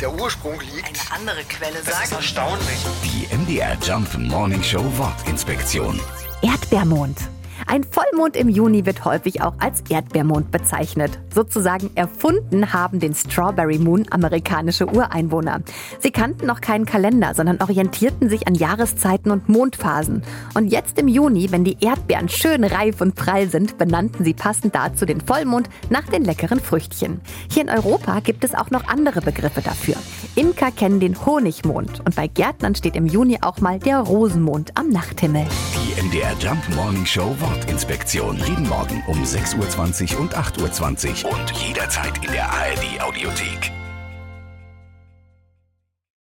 der Ursprung liegt. Eine andere Quelle Das ist sagt. erstaunlich. Die MDR Jump Morning Show Wortinspektion. Erdbeermond. Ein Vollmond im Juni wird häufig auch als Erdbeermond bezeichnet. Sozusagen erfunden haben den Strawberry Moon amerikanische Ureinwohner. Sie kannten noch keinen Kalender, sondern orientierten sich an Jahreszeiten und Mondphasen. Und jetzt im Juni, wenn die Erdbeeren schön reif und prall sind, benannten sie passend dazu den Vollmond nach den leckeren Früchtchen. Hier in Europa gibt es auch noch andere Begriffe dafür. Imker kennen den Honigmond und bei Gärtnern steht im Juni auch mal der Rosenmond am Nachthimmel. Die MDR Jump Morning Show Wortinspektion. Jeden Morgen um 6.20 Uhr und 8.20 Uhr und jederzeit in der ARD Audiothek.